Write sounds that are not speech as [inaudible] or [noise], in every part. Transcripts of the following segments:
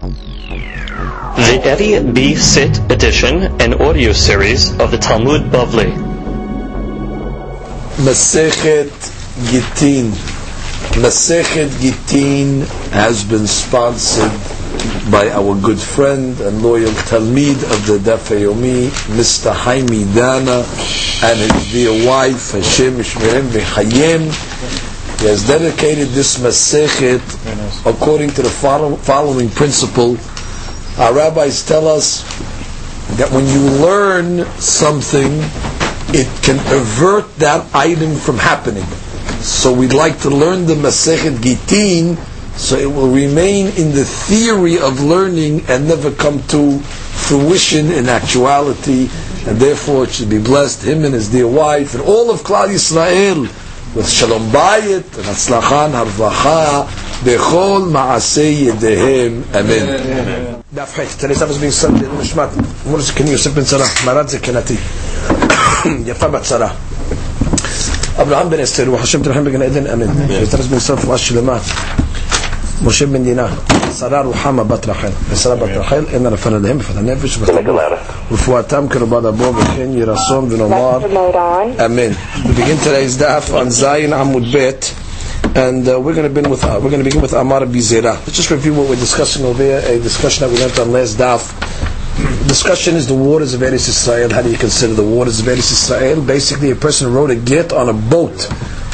The Eddie B. Sit edition and audio series of the Talmud Bavli. Masechet Gittin. Masechet Gittin has been sponsored by our good friend and loyal Talmid of the Daf Yomi, Mr. Haimi Dana, and his dear wife, Hashem Ishmael Mechayim. He has dedicated this Masechet according to the follow- following principle. Our rabbis tell us that when you learn something, it can avert that item from happening. So we'd like to learn the Masechet Gittin so it will remain in the theory of learning and never come to fruition in actuality, and therefore it should be blessed, him and his dear wife, and all of Klal Yisrael, with Shalom Bayit, and Atzlachan, Harvacha, Bechol Maaseh Yedehem. Amen. דף ח' תנסה being sent נשמת מור זקני יוסף בן צרה מרת זקנתי יפה בצרה אברהם בן אסתר וחשב תרחם בגן עדן אמן ותרס בן סוף רפואה שלמה משה בן דינה, שרה רוחמה בת רחל, ושרה בת רחל, אין הרפן עליהם בפת הנפש ורפואתם כרבד הבו וכן יהי רצון ונאמר אמן. We begin today's daf on Zayin Amud Bet. And uh, we're going to begin with uh, we're going to begin with Amar Bizera. Let's just review what we're discussing over here. A discussion that we learned on last daf. Discussion is the waters of Eretz Israel. How do you consider the waters of Eretz Israel? Basically, a person wrote a get on a boat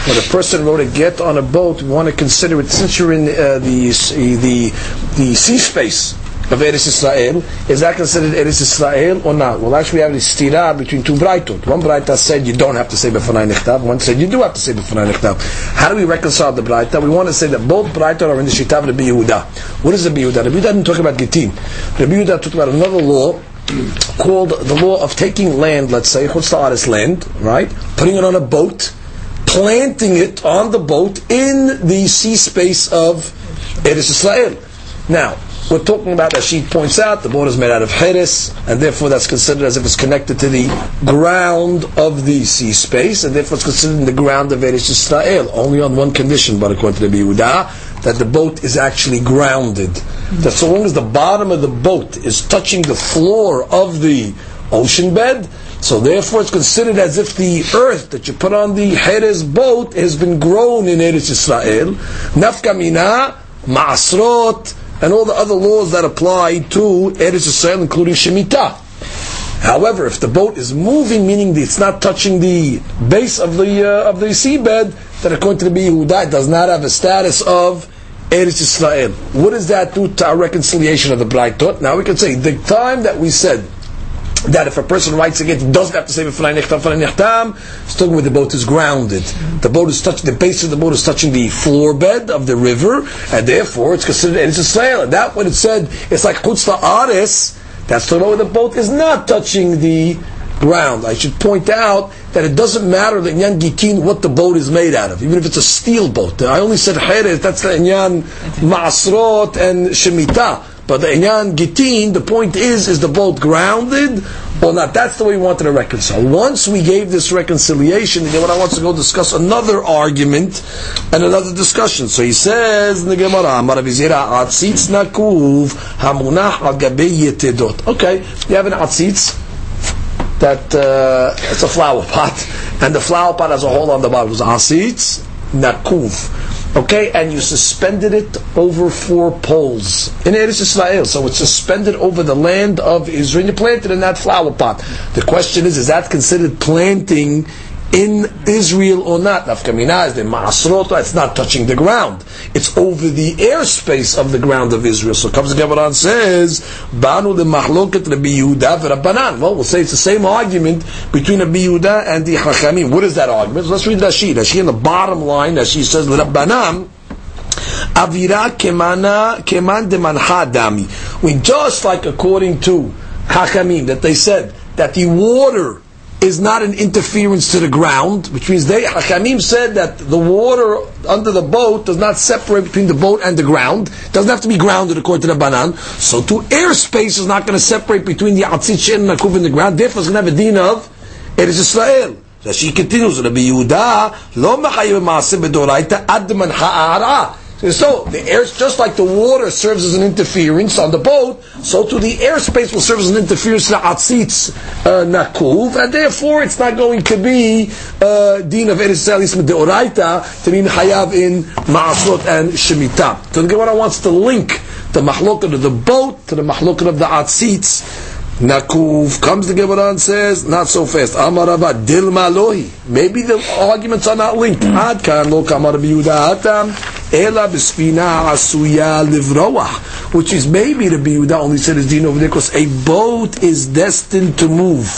when a person wrote a get on a boat, we want to consider it since you're in uh, the the the sea space of Eretz Israel, is that considered Eretz Israel or not? Well, actually, we have a stira between two braitot. One braita said you don't have to say b'fanai nechtav. One said you do have to say b'fanai nechtav. How do we reconcile the braita? We want to say that both braitot are in the shitav Rabbi Yehuda. What is Rabbi Yehuda? Rabbi Yehuda didn't talk about Gittin. Rabbi Yehuda talked about another law called the law of taking land, let's say, chutz la'aretz land, right? Putting it on a boat, planting it on the boat in the sea space of Eretz Israel. Now, we're talking about, as she points out, the boat is made out of cheres, and therefore that's considered as if it's connected to the ground of the sea space, and therefore it's considered in the ground of Eretz Israel, only on one condition, but according to the Yehuda, that the boat is actually grounded. That so long as the bottom of the boat is touching the floor of the ocean bed, so therefore it's considered as if the earth that you put on the Heres boat has been grown in Eretz Israel. Nafka mina, ma'asrot, and all the other laws that apply to Eretz Israel, including Shemitah. However, if the boat is moving, meaning it's not touching the base of the uh, of the seabed, then according to the Yehuda, it does not have a status of Eretz Israel. What does that do to our reconciliation of the Braitot? Now we can say the time that we said that if a person writes again, he doesn't have to say b'fanai nechtam, b'fanai nechtam. It's talking where the boat is grounded. The boat is touching, the base of the boat is touching the floor bed of the river, and therefore it's considered Eretz Israel. And that when it said, it's like chutz la'ares, that's talking about where the boat is not touching the ground. I should point out that it doesn't matter the Inyan Gitin what the boat is made out of, even if it's a steel boat. I only said Heres, that's the Inyan Ma'asrot and Shemitah. But the Inyan Gitin, the point is, is the boat grounded or not? That's the way we wanted to reconcile. Once we gave this reconciliation, and then the Gemara wants to go discuss another argument and another discussion. So he says in the Gemara, "Amar Avizira, atzitz nakuv hamunach yetedot. Okay, you have an atzitz that uh, it's a flower pot, and the flower pot has a hole on the bottom. It was atzitz nakuv. Okay, and you suspended it over four poles in Eretz Israel. So it's suspended over the land of Israel. You planted in that flower pot. The question is, is that considered planting in Israel or not? Nafkamina is the Ma'asrot, it's not touching the ground. It's over the airspace of the ground of Israel. So comes the Gemara and says, Banu the Mahloket Rabbi Yehuda v'Rabbanan. Well, we'll say it's the same argument between Rabbi Yehuda and the Chachamim. What is that argument? Let's read Rashi. Rashi in the bottom line, Rashi says, Rabbanan, Avira kemana keman de manha dami. We just like according to Hakamim that they said that the water is not an interference to the ground, which means they Hakamim said that the water under the boat does not separate between the boat and the ground. It doesn't have to be grounded according to the banan. So to airspace is not going to separate between the atzit and nakuv and the ground. Therefore, it's going to have a din of Eretz Israel. So she continues, Rabbi Yehuda, lo. So the air, just like the water serves as an interference on the boat, so too the airspace will serve as an interference to atzitz uh, nakuv, and therefore it's not going to be uh, din of Yisrael deoraita to be hayav in ma'asot and shemitah. So the Gemara wants to link the mahlokat of the boat to the mahlokat of the atzitz. Nakuv comes the Gemara and says, not so fast. Amar Abba Dil Malohi. Maybe the arguments are not linked. Ad kan lo kamar biyuda. Ela b'sfina asuya livroah, which is maybe the Yehuda only said is there because a boat is destined to move,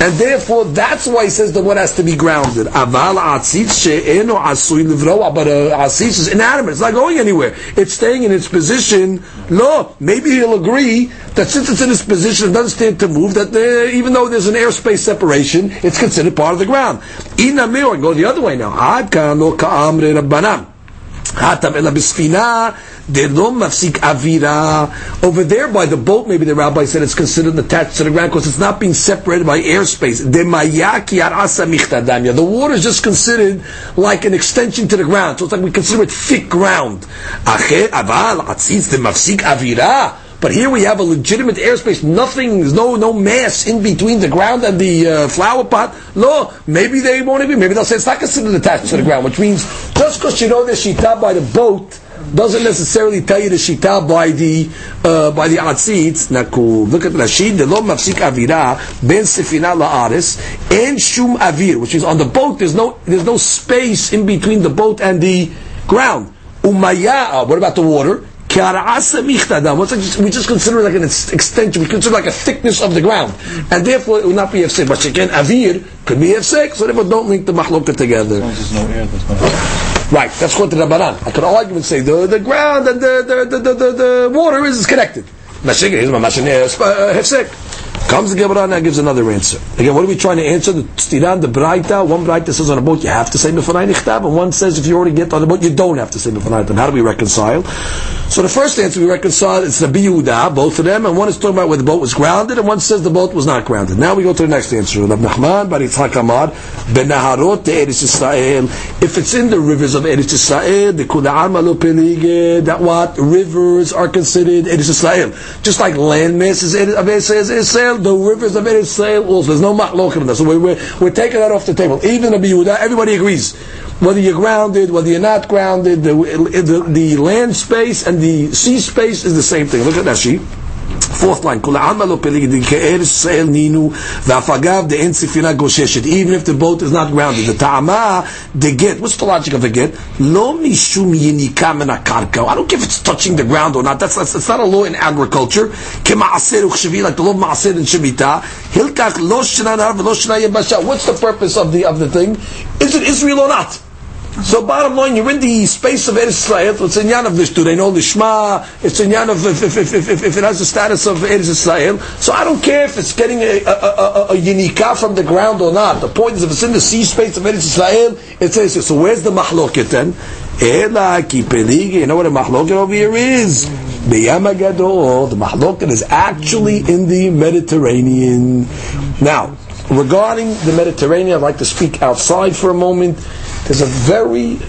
and therefore that's why he says the one has to be grounded. Aval atzitz she'eno asui livroah, but a atzitz is inanimate; it's not going anywhere. It's staying in its position. No, maybe he'll agree that since it's in its position, it doesn't stand to move. That there, even though there's an airspace separation, it's considered part of the ground. Ina go the other way now. Rabbanan. Over there by the boat, maybe the rabbi said it's considered attached to the ground because it's not being separated by airspace. The water is just considered like an extension to the ground. So it's like we consider it thick ground. But here we have a legitimate airspace. Nothing, no no mass in between the ground and the uh, flower pot. No, maybe they won't even. Maybe they'll say it's not considered attached to the ground, which means just because you know the shita by the boat doesn't necessarily tell you the shita by the uh, by the atzitz. Look at Rashid. The lo mafsik avira ben sefina laaris and shum avir, which is on the boat. There's no there's no space in between the boat and the ground. Umaya. What about the water? We just consider it like an extension. We consider like a thickness of the ground, and therefore it will not be hefsek. But again, avir could be hefsek. So therefore, don't link the mahloka together. Right, that's what the Rabbanan. I could argue and say the, the ground and the, the, the, the, the, water is connected. Mashiach is my hefsek. Comes the Gemara and gives another answer. Again, what are we trying to answer? The Stiran, the Braita, one Braita says on a boat you have to say Mefanai Nichtav, and one says if you already get on the boat you don't have to say Mefanai How do we reconcile? So the first answer we reconcile, it's the Biyuda, both of them, and one is talking about where the boat was grounded, and one says the boat was not grounded. Now we go to the next answer. If it's in the rivers of Eretz Israel, the that what? Rivers are considered Eretz Israel. Just like land masses of Eretz Israel, the rivers of Eretz also. There's no machloket in that. So we're, we're, we're, taking that off the table. Even the Yehuda, everybody agrees. Whether you're grounded, whether you're not grounded, the, the, the land space and the sea space is the same thing. Look at that sheet. Fourth line, even if the boat is not grounded. The ta'ama, the get, what's the logic of the get? I don't care if it's touching the ground or not. That's, that's, that's not a law in agriculture. like the law of ma'aser and shemitah. Lo What's the purpose of the, of the thing? Is it Israel or not? So bottom line, you're in the space of Eretz Israel. It's in Yan of Vishtu. They know the Shema. It's in Yan of if, if, if, if, if it has the status of Eretz Israel. So I don't care if it's getting a, a, a, a, yinika from the ground or not. The point is, if it's in the sea space of Eretz Israel, it says so. Where's the mahloket then? Ela ki. You know what a mahloket over here is? B'yamagadol. The mahloket is actually in the Mediterranean. Now, regarding the Mediterranean, I'd like to speak outside for a moment. There's a very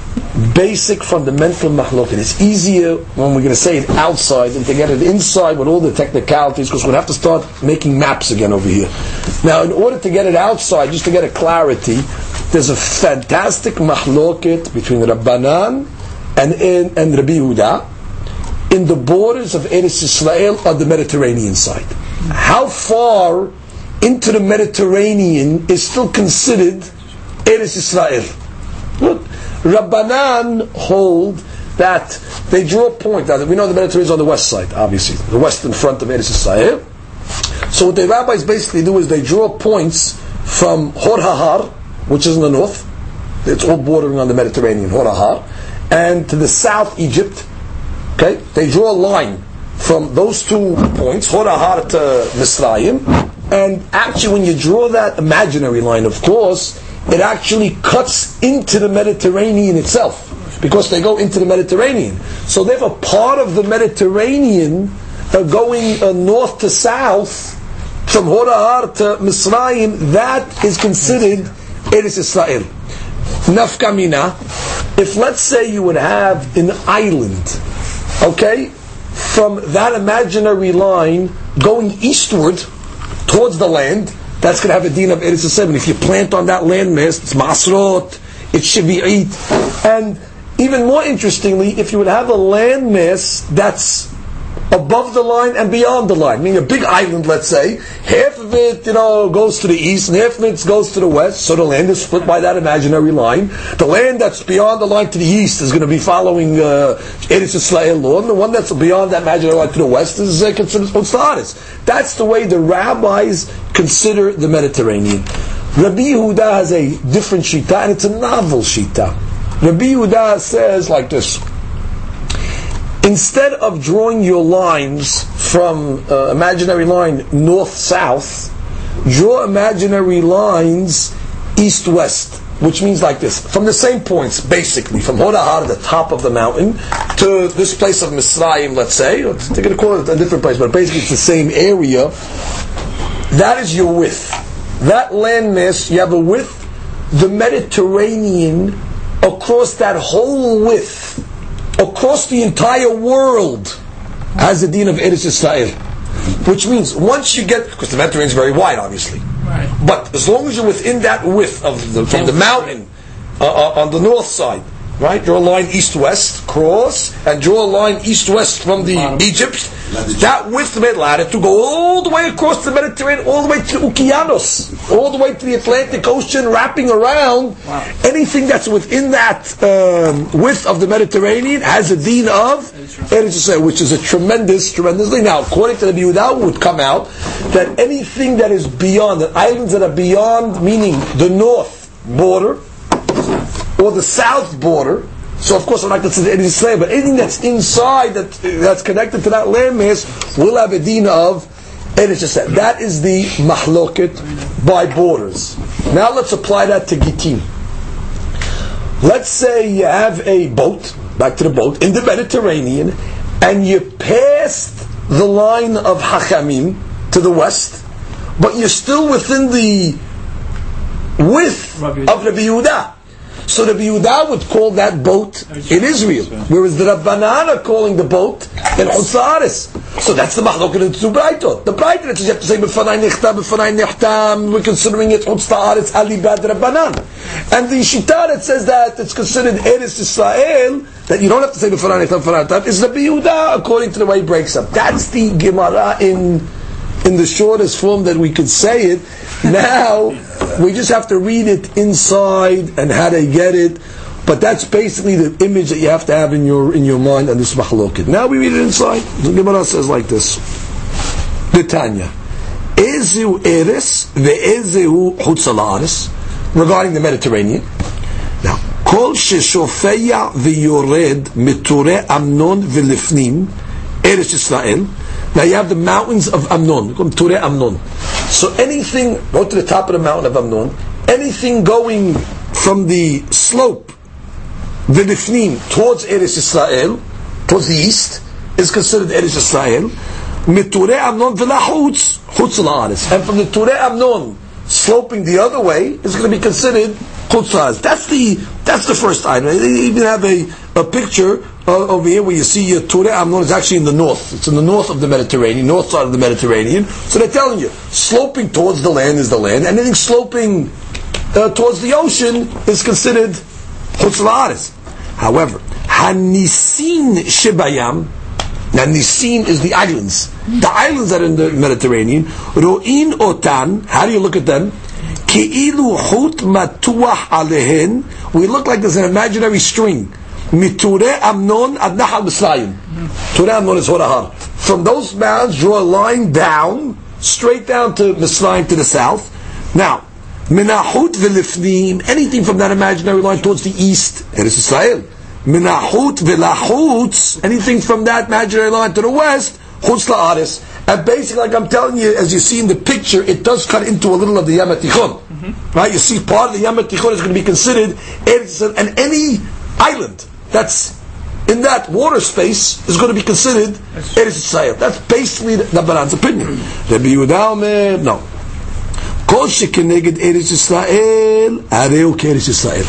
basic fundamental mahlokin. It's easier when we're going to say it outside than to get it inside with all the technicalities because we'll have to start making maps again over here. Now, in order to get it outside, just to get a clarity, there's a fantastic mahloket between Rabbanan and, and, and Rabbi Yehuda in the borders of Eretz Israel on the Mediterranean side. How far into the Mediterranean is still considered Eretz Israel? Rabbanan hold that they draw a point. Now, we know the Mediterranean is on the west side, obviously, the western front of Eretz Israel. So what the rabbis basically do is they draw points from Hor Hahar, which is in the north. It's all bordering on the Mediterranean, Hor Hahar, and to the south, Egypt. Okay, they draw a line from those two points, Hor Hahar to Misraim, and actually, when you draw that imaginary line, of course, it actually cuts into the Mediterranean itself because they go into the Mediterranean. So they have a part of the Mediterranean going uh, north to south from Horahar to Misraim. That is considered Eretz Israel. Nafkamina. if let's say you would have an island, okay, from that imaginary line going eastward towards the land, that's going to have a din of Eretz Yisrael. If you plant on that landmass, it's masrot, it should be eat. And even more interestingly, if you would have a landmass that's above the line and beyond the line, meaning a big island, let's say, half of it, you know, goes to the east and half of it goes to the west, so the land is split by that imaginary line. The land that's beyond the line to the east is going to be following uh, Eretz Yisrael law, and the one that's beyond that imaginary line to the west is uh, considered Otzaris. That's the way the rabbis consider the Mediterranean. Rabbi Yehuda has a different shita, and it's a novel shita. Rabbi Yehuda says like this instead of drawing your lines from uh, imaginary line north south, draw imaginary lines east west, which means like this: from the same points, basically, from Hodahar, the top of the mountain, to this place of Misraim, let's say, to call it a different place, but basically it's the same area. That is your width. That landmass, you have a width. The Mediterranean across that whole width across the entire world has the deen of Eretz Yisrael. Which means once you get, because the Mediterranean is very wide, obviously, Right. but as long as you're within that width of the, from the mountain uh, uh, on the north side, right? Draw a line east-west, cross, and draw a line east-west from the Egypt. That width made latitude to go all the way across the Mediterranean, all the way to Okeanos, all the way to the Atlantic Ocean, wrapping around. Anything that's within that um, width of the Mediterranean has a deen of Eretz which is a tremendous, tremendously. Now, according to the Yehuda, would come out that anything that is beyond, the islands that are beyond, meaning the north border, or the south border. So of course I'm not considering Eretz Yisrael, but anything that's inside that that's connected to that landmass will have a din of Eretz Yisrael. That is the mahloket by borders. Now let's apply that to Gittin. Let's say you have a boat, back to the boat, in the Mediterranean, and you passed the line of Hachamim to the west, but you're still within the width of Rabbi Yehuda. So Rabbi Yehuda would call that boat in Israel, whereas the Rabbanan are calling the boat in Hutzaris. So that's the mahloket in two Braitot. The Braitot that you have to say b'fanai nechta, b'fanai nechta, we're considering it Hutzaris Ali Bad Rabbanan. And the Shita that says that it's considered Eretz Israel, that you don't have to say b'fanai nechta, b'fanai nechta, is Rabbi Yehuda according to the way he breaks up. That's the Gemara in in the shortest form that we could say it. Now we just have to read it inside and how to get it. But that's basically the image that you have to have in your in your mind on this mahloket. Now we read it inside. The Gemara says like this: The Tanya, Ezu Eres ve'ezehu Hutzalaris, regarding the Mediterranean. Now, Kol sheshofeya v'yored miture Amnon v'lifnim Eretz Yisrael. Now you have the mountains of Amnon, Ture Amnon. So anything, go to the top of the mountain of Amnon, anything going from the slope, the Nifnim, towards Eretz Yisrael, towards the east, is considered Eretz Yisrael. Miture Amnon v'lachutz, chutz. And from the Ture Amnon, sloping the other way, is going to be considered chutz. That's the, that's the first item. They even have a, a picture uh, over here where you see uh, Ture Amnon is actually in the north. It's in the north of the Mediterranean, north side of the Mediterranean. So they're telling you, sloping towards the land is the land. Anything sloping uh, towards the ocean is considered chutz la'aretz. However, Hanisin Shebayam, now Nisin is the islands. The islands that are in the Mediterranean. Ro'in otan, how do you look at them? Ki'ilu hut Matuah alehen. We look like there's an imaginary string. Miture Amnon ad Nahal Mitzrayim. Ture Amnon is Horahar. From those mountains, draw a line down, straight down to Mitzrayim to the south. Now, v'lifnim, anything from that imaginary line towards the east, Eretz Israel. Minahut v'lachutz, anything from that imaginary line to the west, chutz la'aris. And basically, like I'm telling you, as you see in the picture, it does cut into a little of the Yam HaTichon. Mm-hmm. Right? You see part of the Yam is going to be considered Eretz and any island that's in that water space is going to be considered Eretz Yisrael. That's basically the Rabbanan's opinion. Rabbi Yehuda Omer, no. כל שכנגד ארץ ישראל, הרי הוא כארץ ישראל.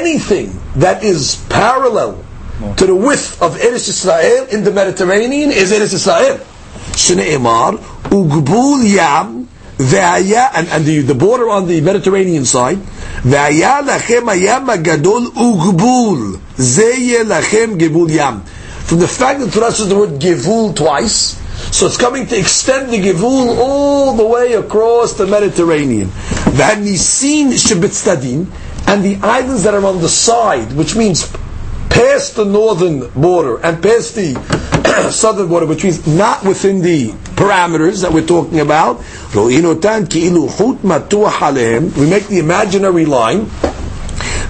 anything that is parallel to the width of Eretz Israel in the Mediterranean is Eretz Israel. Shneimar, Ugbul Yam, והיה, and, and the, the border on the Mediterranean side, והיה לכם הים הגדול וגבול, זה יהיה לכם גבול ים. From the fact that Torah says the word givul twice, so it's coming to extend the givul all the way across the Mediterranean. והניסין שבצדדים, and the islands that are on the side, which means past the northern border and past the [clears throat] southern border, which means not within the parameters that we're talking about, we make the imaginary line,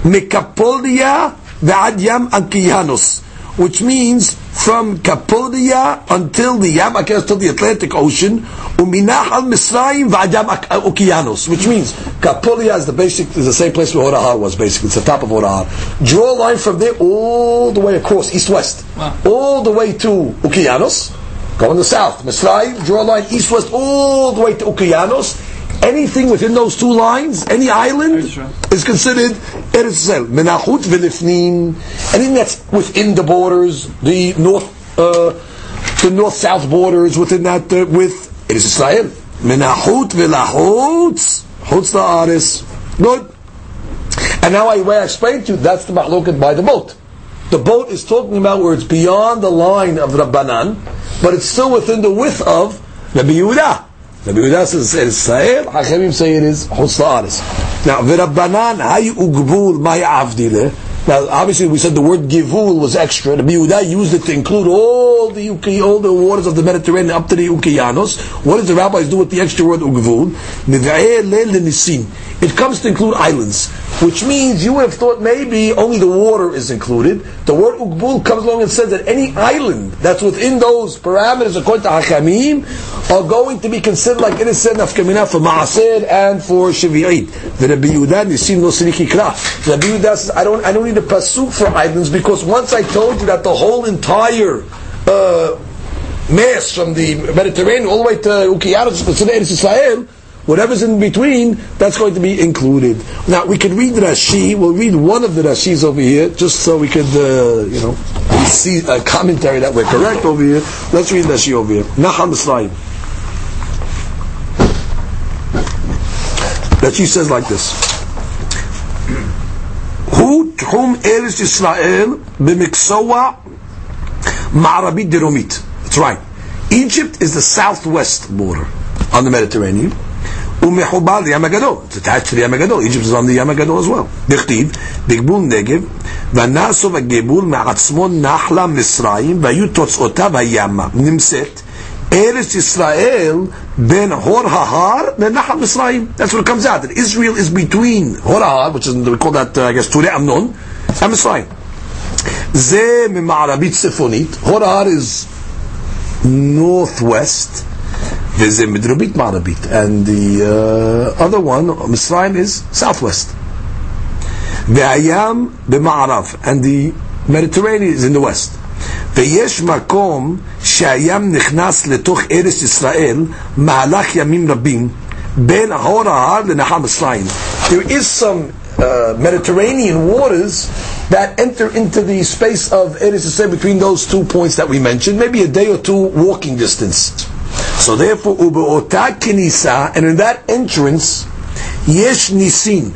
Mikapolia ve'ad yam ankiyanos which means from Cappadocia until the Yamakas to the Atlantic Ocean, Uminach al Misraim v'adam Okeanos, which means Cappadocia is the basic, is the same place where Orahar was basically, it's the top of Orahar. Draw a line from there all the way across, east-west, wow. all the way to Okeanos, go in the south, Misraim, draw a line east-west all the way to Okeanos, anything within those two lines, any island, is considered Eretz Yisrael. Menachut v'lifnim, anything that's within the borders, the north, uh, the north-south borders within that, uh, with Eretz Yisrael. Menachut v'lachutz, chutz la'aris. Good. And now I, I explained to you, that's the mahloket by the boat. The boat is talking about where it's beyond the line of Rabbanan, but it's still within the width of Rabbi Yehuda. Rabbi Yehuda says it's Sa'ir, Hachamim say it is Chutz Now, V'Rabbanan, hay ugbul may avdile. Now, obviously, we said the word givul was extra. Rabbi Yehuda used it to include all the all the waters of the Mediterranean up to the Ukiyanos. What does the rabbis do with the extra word ugvul? It comes to include islands, which means you would have thought maybe only the water is included. The word ugbul comes along and says that any island that's within those parameters, according to Hakamim, are going to be considered like innocent of kamina for Ma'asir and for Shavi'it. The Rabbi Yehuda Nisim no Kra. Rabbi Yehuda says, I don't, I don't need a pasuk for islands because once I told you that the whole entire uh, mass from the Mediterranean all the way to Ukiyanos, to Israel, Whatever's in between, that's going to be included. Now we can read the Rashi. We'll read one of the Rashis over here, just so we could, uh, you know, see a commentary that we're correct over here. Let's read the Rashi over here. Naham Israel. Rashi says like this. Who tchum Eretz Yisrael b'miksoa ma'arabit deromit. That's right. Egypt is the southwest border on the Mediterranean. ומחובר לים הגדול. It's attached to the ים הגדול. Egypt is on the ים הגדול as well. דכתיב, בגבול נגב, ונסו הגבול מעצמו נחלה מצרים, והיו תוצאותיו הימה. נמצאת ארץ ישראל בין הור ההר לנחל מצרים. That's what it comes out. That Israel is between הור ההר, which is, we call that, uh, I guess, טורי אמנון, and מצרים. זה ממערבית צפונית. הור ההר is northwest. There's a Midrobit Marabit, and the uh, other one, Misraim, is southwest. The Ayam b'Ma'arav, and the Mediterranean is in the west. ויש מקום שהים נכנס לתוך ארץ ישראל מהלך ימים רבים בין הור ההר לנחל מצרים. There is some uh, Mediterranean waters that enter into the space of Eretz Yisrael between those two points that we mentioned, maybe a day or two walking distance. So therefore, ubeota kinisa, and in that entrance, yesh nisin,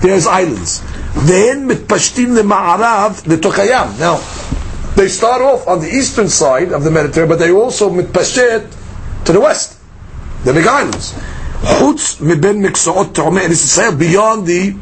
there's islands. Then mitpashtim lema'arav letokayam. Now, they start off on the eastern side of the Mediterranean, but they also mitpashet to the west, the big islands. Chutz miben miksoot te'omeh Israel, beyond the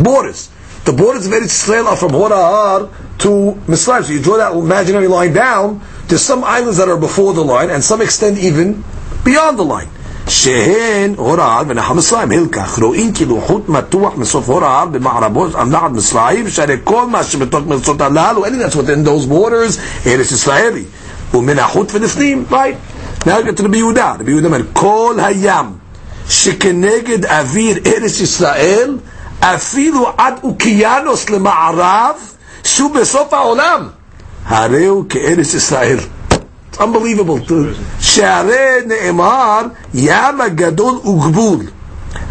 borders. The borders of Eretz Israel are from Horahar to Misraim. So you draw that imaginary line down, there's some islands that are before the line, and some extend even beyond the line. שהן הוראה ונחם מצרים, הלקח, רואים כאילו חוט מתוח מסוף הוראה במערבות נחת מצרים, שהרי כל מה שבתוך מרצות הללו, anything that's within those borders, ארץ ישראלי. ומן החוט ונפנים, right? Now get to רבי יהודה, רבי יהודה אומר, כל הים שכנגד אוויר ארץ ישראל, אפילו עד אוקיינוס למערב, שהוא בסוף העולם. הרי הוא כארץ ישראל. It's unbelievable. שערי נאמר, ים הגדול וגבול.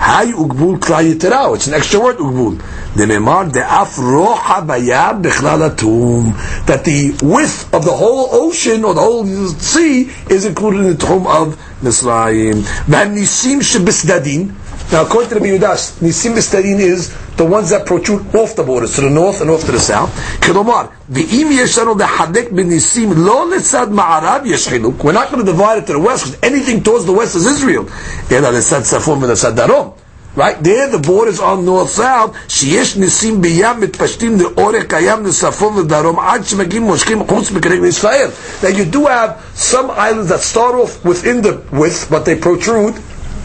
Hay ugbul kla It's an extra word ugbul. Nememar de'af rocha bayab bechlalatum. That the width of the whole ocean or the whole sea is included in the tomb of Mitzrayim. V'hanisim shebisdadin. Now, according to the Biyudas, Nisim Bistadin is the ones that protrude off the borders, to the north and off to the south. כלומר, ואם יש לנו לחלק בניסים לא לצד מערב יש חילוק, we're not going to divide it to the west, because anything towards the west is Israel, אלא לצד צפון ולצד דרום. Right? There the borders are north-south, שיש ניסים בים מתפשטים לאורך הים לצפון ודרום עד שמגיעים מושכים חוץ מכנגד ישראל. Now you do have some islands that start off within the width, but they protrude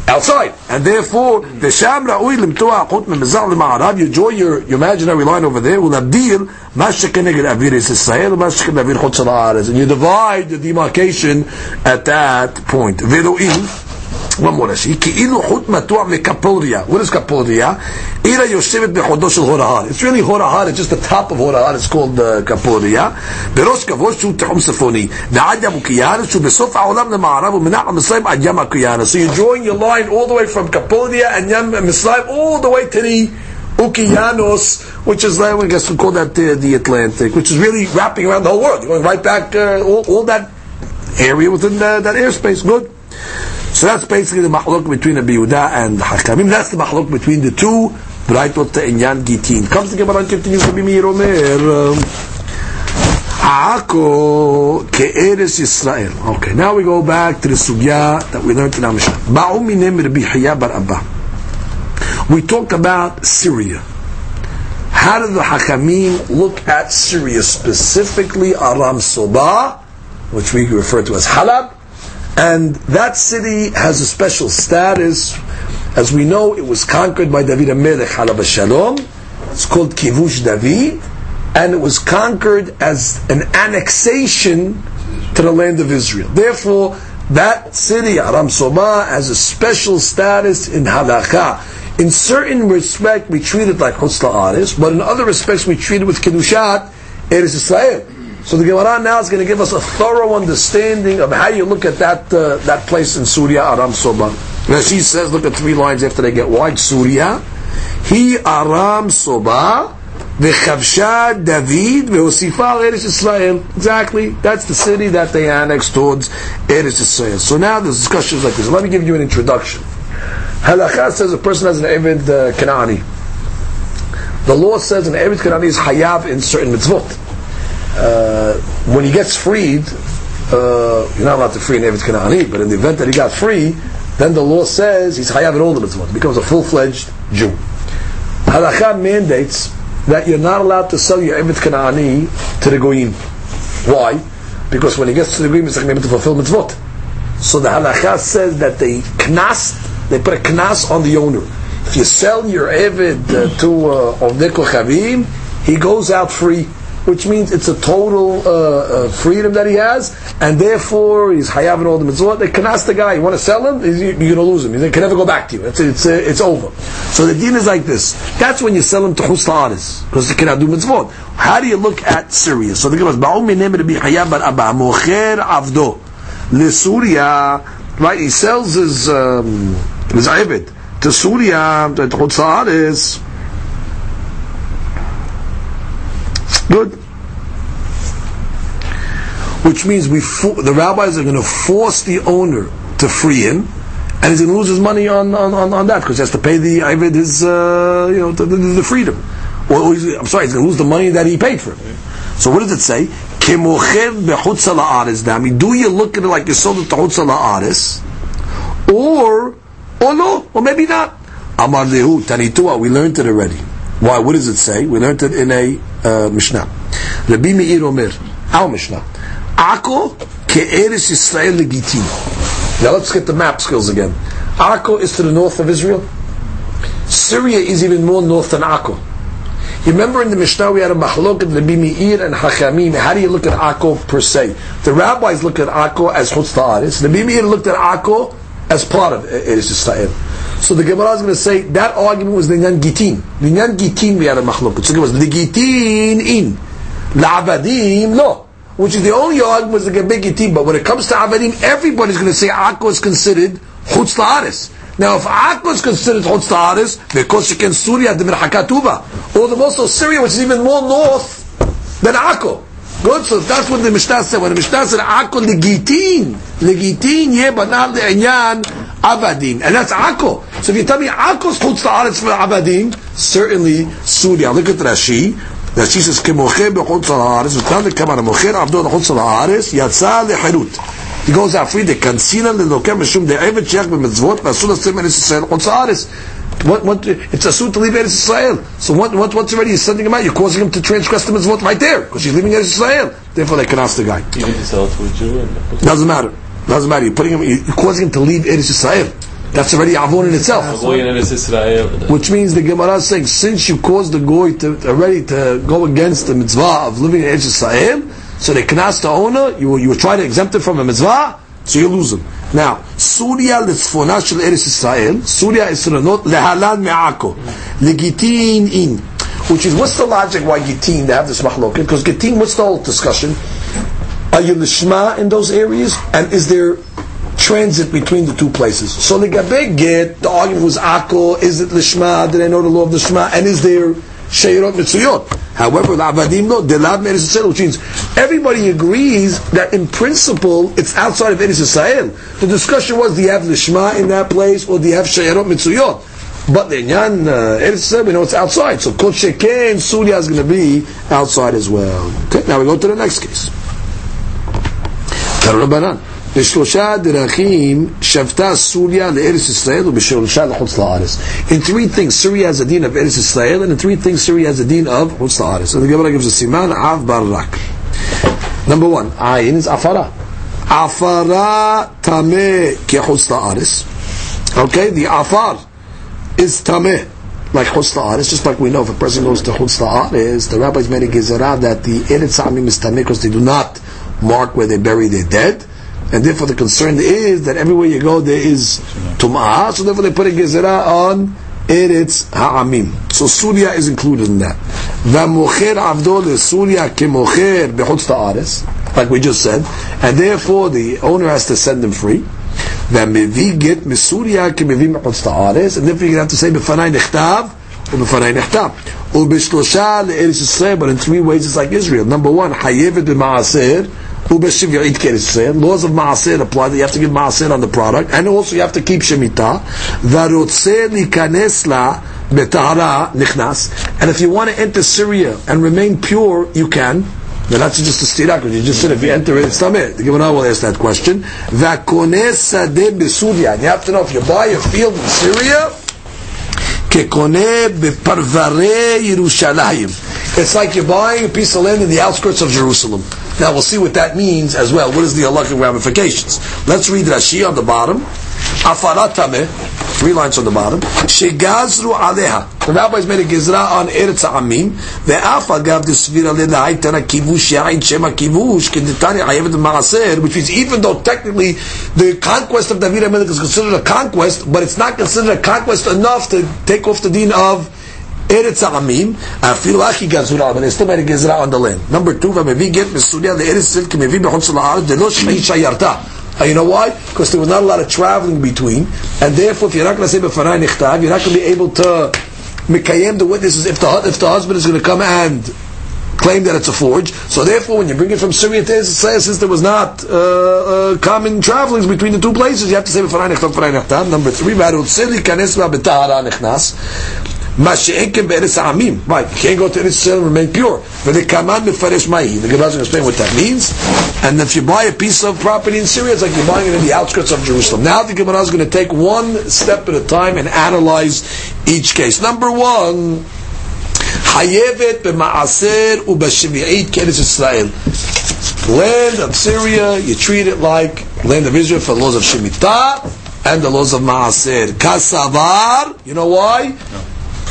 outside. And therefore, the Sham Ra'ui Limtua Akut Memezal Ma'arab, you draw your, your imaginary line over there, will have deal, Mashakaneged Avir Israel, Mashakan Avir Chutz And you divide the demarcation at that point. Velo'im, one more Rashi, כאילו חוט מתוח וקפוריה. What is קפוריה? עיר היושבת בחודו של הורהר. It's really הורהר, it's just the top of הורהר, it's called uh, קפוריה. בראש כבוד שהוא תחום צפוני. ועד ים אוקיינוס, שהוא בסוף העולם למערב, ומנח מצרים עד ים אוקיינוס. So you're drawing your line all the way from Kapodia and Yam Mitzrayim all the way to the Okeanos, which is, I guess we call that uh, the Atlantic, which is really wrapping around the whole world. You're going right back, uh, all, all, that area within the, that airspace. Good. So that's basically the mahluk between the Yehuda and the Hakamim. That's the mahluk between the two. Braitot Inyan Gitin. Comes the Gemara and continues to be Meir Omer. Um, Ako ke'eres Yisrael. Okay, now we go back to the sugya that we learned in our Mishnah. Ba'u minem Rabbi bar Abba. We talked about Syria. How did the Hakamim look at Syria, specifically Aram Soba, which we refer to as Halab, and that city has a special status. As we know, it was conquered by David Amelech Halab Shalom. It's called Kivush David. And it was conquered as an annexation to the land of Israel. Therefore, that city, Aram Soba, has a special status in Halakha. In certain respect, we treat it like Chutz La'aris, but in other respects, we treat it with Kedushat, Eretz Israel. So the Gemara now is going to give us a thorough understanding of how you look at that uh, that place in Surya, Aram Soba. Now she says, look at three lines after they get wide. Surya, he Aram Soba, v'chavsha David v'osifa Eretz Israel. Exactly, that's the city that they annexed towards Eretz Israel. So now the discussion is like this. Let me give you an introduction. Halakha says a person has an Evid uh, Kanani. The law says an Evid Kanani is hayav in certain mitzvot uh, when he gets freed, uh, you're not allowed to free an Eved Kanani, but in the event that he got free, then the law says he's Hayav in all the mitzvot. Becomes a full-fledged Jew. Halakha mandates that you're not allowed to sell your Eved Kanani to the Goyim. Why? Because when he gets to the Goyim, he's not able to fulfill mitzvot. So the halakha says that they knas, they put a knas on the owner. If you sell your Eved uh, to uh, Ovdei Kochavim, he goes out free which means it's a total uh, uh, freedom that he has, and therefore he's hayav in all the mitzvot. They can ask the guy, you want to sell him? You're going to lose him. He can never go back to you. It's it's, uh, it's over. So the din is like this. That's when you sell him to chus because he cannot do mitzvot. How do you look at Syria? So the Gemara says, "Ba'um minem be hayav bar abba mocher avdo leSuria." Right, he sells his um, his ibid to Syria to chus Good. Which means we the rabbis are going to force the owner to free him, and he's going to lose his money on, on, on, on that because he has to pay the Ivid his uh, you know the, the, the freedom. Or, I'm sorry, he's going to lose the money that he paid for. So what does it say? Do you look at it like you sold it to chutz or or no, or maybe not? We learned it already. Why? What does it say? We learned it in a uh, Mishnah. Rabbi Meir Omer, our Mishnah. Ako ke'eres Yisrael legitim. Now let's get the map skills again. Akko is to the north of Israel. Syria is even more north than Akko. You remember in the Mishnah we had a machlok in Rabbi Meir and Hachamim. How do you look at Akko per se? The rabbis look at Akko as chutz ta'aris. Rabbi Meir looked at Akko as part of Eretz Yisrael. So the Gemara is going to say that argument was the Nyan Gitin. The Nyan Gitin we had a machlok. So it was the Gitin in. La'avadim lo. Which is the only argument was the Gebeg Gitin. But when it comes to Avadim, everybody's going to say Akko is considered Chutz La'aris. Now, if Akko is considered Chutz La'aretz, because she can Surya the Mirhakatuba, or the most of Syria, which is even more north than Akko. Good, so that's what the Mishnah said. When the Mishnah said Akko legitin, legitin ye banal le'inyan abadim, and that's Akko. So if you tell me Akko's chutz la'aretz for abadim, certainly Surya. Look at Rashi. Rashi says kemocher bechutz la'aretz, v'tan lekam ana mocher avdo chutz la'aretz, yatsa le'chirut. He goes out free. The kansina lelokem mishum de'evet sheach b'mitzvot v'asul asim eretz Yisrael chutz la'aretz. What, what, it's a suit to leave Eretz Israel. So what, what, what's already sending him out? You're causing him to transgress the mitzvot right there because he's leaving Eretz Israel. Therefore, they can ask the guy. Need to sell it to a Jew. Doesn't matter. Doesn't matter. You're putting him. You're causing him to leave Eretz Israel. That's already avon in itself. Goy in Eretz Israel. Which means the Gemara is saying, since you caused the goy to already to go against the mitzvah of living in Eretz Israel, so they can ask the owner, you you were trying to exempt him from a mitzvah, so you lose him. Now, Surya לצפונה של ארץ ישראל, סוריה עשרונות להלן מעכו, לגיטין in. Which is, what's the logic why Gittin, they have this machloket? Because Gittin, what's the whole discussion? Are you lishma in those areas? And is there transit between the two places? So the Gabe get, the argument was Akko, is it lishma, did I know the law of lishma, and is there sheirot mitzuyot? However, the no, delad Eretz Yisrael, which means everybody agrees that in principle it's outside of Eretz Yisrael. The discussion was, do you have lishma in that place, or do you have sheirot mitzuyot? But the Inyan uh, Eretz we know it's outside. So Kol Sheken, Surya is going to be outside as well. Okay, now we go to the next case. Rabbanan. בשלושה דרכים שבתה סוריה לארץ ישראל ובשלושה לחוץ לארץ. In three things, Syria has a din of Eretz Israel, and in three things, Syria has a din of חוץ לארץ. And the Gemara gives a siman, av barak. Number one, ayin is afara. Afara tameh kechutz la'aretz. Okay, the afar is tameh, like chutz la'aretz, just like we know if a person goes to chutz la'aretz, the rabbis made a gezerah that the eretz amim is tameh because they do not mark where they bury their dead. And therefore the concern is that everywhere you go there is tum'ah, so therefore they put a gezerah on Eretz Ha'amim. So Surya is included in that. V'mocher avdo Surya kemocher bechutz ta'aretz, like we just said, and therefore the owner has to send them free. והמביא גט מסוריה כמביא מחוץ לארץ, and therefore you have to say בפניי נכתב ובפניי נכתב. ובשלושה לארץ ישראל, but in three ways it's like Israel. Number one, חייבת במעשר, ובשביעית כארץ ישראל. Laws of Maaser apply that you have to give Maaser on the product, and also you have to keep Shemitah. And if you want to enter Syria and remain pure, you can. Now that's just a stirak, you just said if you enter it, summit. The Gemara will ask that question. You have to know if you buy a field in Syria, it's like you're buying a piece of land in the outskirts of Jerusalem. Now we'll see what that means as well. What is the halachic ramifications? Let's read Rashi on the bottom. Afarat tameh, three lines on the bottom. Shegazru aleha. The rabbis made a gizra on Eretz Amim. Ve'af agav desvira le'naitana kivush yain shema kivush maaser, which means even though technically the conquest of David HaMelech is considered a conquest, but it's not considered a conquest enough to take off the din of Eretz Amim, afilu achi gazura, but they still made a gizra on the land. Number two, v'mevi get mesuria le'eretz sil kimevi b'chutz la'aretz delo shmei shayarta. Uh, you know why? Because there was not a lot of traveling between, and therefore, if you're not going to say b'fanai nichtav, you're not going to be able to mikayem the witnesses if the if the husband is going to come and claim that it's a forge. So therefore, when you bring it from Syria to Israel, since there was not uh, uh, common travelings between the two places, you have to say b'fanai nichtav, b'fanai nichtav. Number three, v'arutzeli kanes b'tahara nichnas. Mashenkin be'eres. Right, you can't go to Eretz Yisrael and remain pure. But the kaman mefaresh ma'i. The Gemara going to explain what that means. And if you buy a piece of property in Syria, it's like you're buying it in the outskirts of Jerusalem. Now the Gemara is going to take one step at a time and analyze each case. Number one, Hayevet b'ma'aser u'b'shemi'it keres Israel. Land of Syria, you treat it like land of Israel for the laws of Shemitah and the laws of Ma'aser. Kasavar, you know why? No.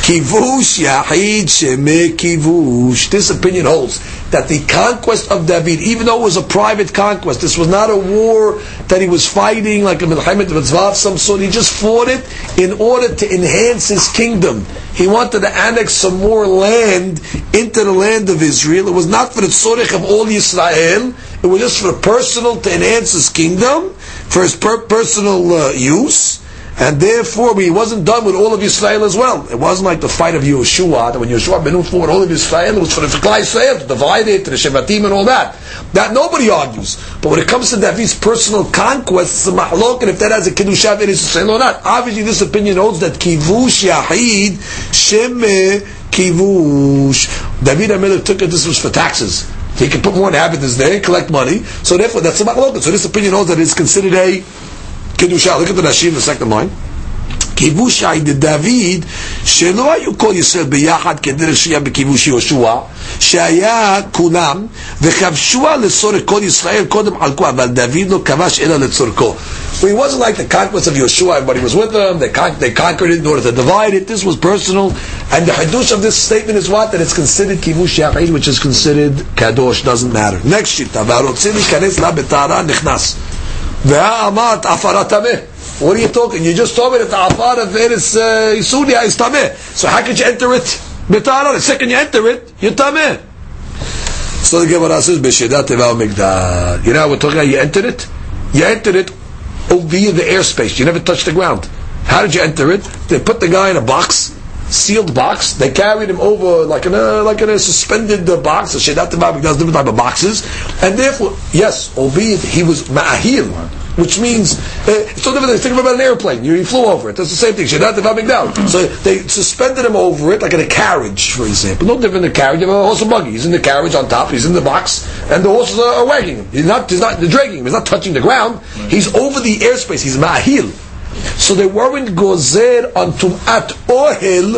Kivush Yahid Sheme Kivush. This opinion holds that the conquest of David, even though it was a private conquest, this was not a war that he was fighting like a Milchemet Mitzvah of some sort. He just fought it in order to enhance his kingdom. He wanted to annex some more land into the land of Israel. It was not for the tzorich of all Israel. It was just for personal to enhance his kingdom, for his per- personal uh, use. And therefore he wasn't done with all of Israel as well. It wasn't like the fight of Yeshua, that when Yeshua ben fought all of Israel, it was for the Israel, to divide it, to the Shevatim and all that. That nobody argues. But when it comes to David's personal conquest, it's a mahlok, and if that has a Kiddushav in Israel or not. Obviously this opinion holds that Kivush Yahid Sheme Kivush. David HaMelech took it, this was for taxes. He could put more inhabitants there, collect money. So therefore, that's a machloket. So this opinion holds that it's considered a Kedusha. Look at the Rashi in the second line. Kibushai כיבושי לדוד, שלא היו כל ישראל ביחד כדרך שהיה בכיבוש יהושע, שהיה כולם, וכבשוה לצורך כל ישראל, קודם חלקו, אבל דוד לא כבש אלא לצורכו. So it wasn't like the conquest of Yehoshua, everybody was with them, they, con- they conquered it in order to divide it, this was personal, and the hadush of this statement is what? That it's considered kibush yachid, which is considered kadosh, doesn't matter. Next shita, והרוצים kanez la betara נכנס. והאמת עפרה טמא. What are you talking? You just told me that the afar of Eretz uh, Yisudia is tameh. So how could you enter it? B'tara. The second you enter it, you're tameh. So the Gemara says, "B'shedat teva migdal." You know we're talking about? You entered it. You entered it via the airspace. You never touched the ground. How did you enter it? They put the guy in a box, sealed box. They carried him over like in a like in a suspended uh, box. The shedat migdal different type of boxes, and therefore, yes, albeit he was ma'ahil which means uh, it's so different. Think about an airplane. You, you flew over it. That's the same thing. down. So they suspended him over it, like in a carriage, for example. No different than a carriage. You have a horse and buggy. He's in the carriage on top. He's in the box, and the horses are, are wagging him. He's not. He's not dragging him. He's not touching the ground. He's over the airspace. He's ma'ahil. So they weren't gozer on tumat ohel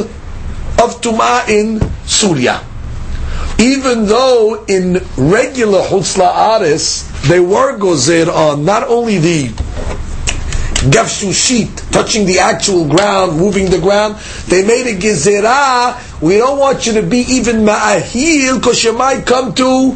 of tumah in Surya even though in regular Hutzla Aris, they were gozer on not only the gafshushit, touching the actual ground, moving the ground, they made a gezerah, we don't want you to be even ma'ahil, because you might come to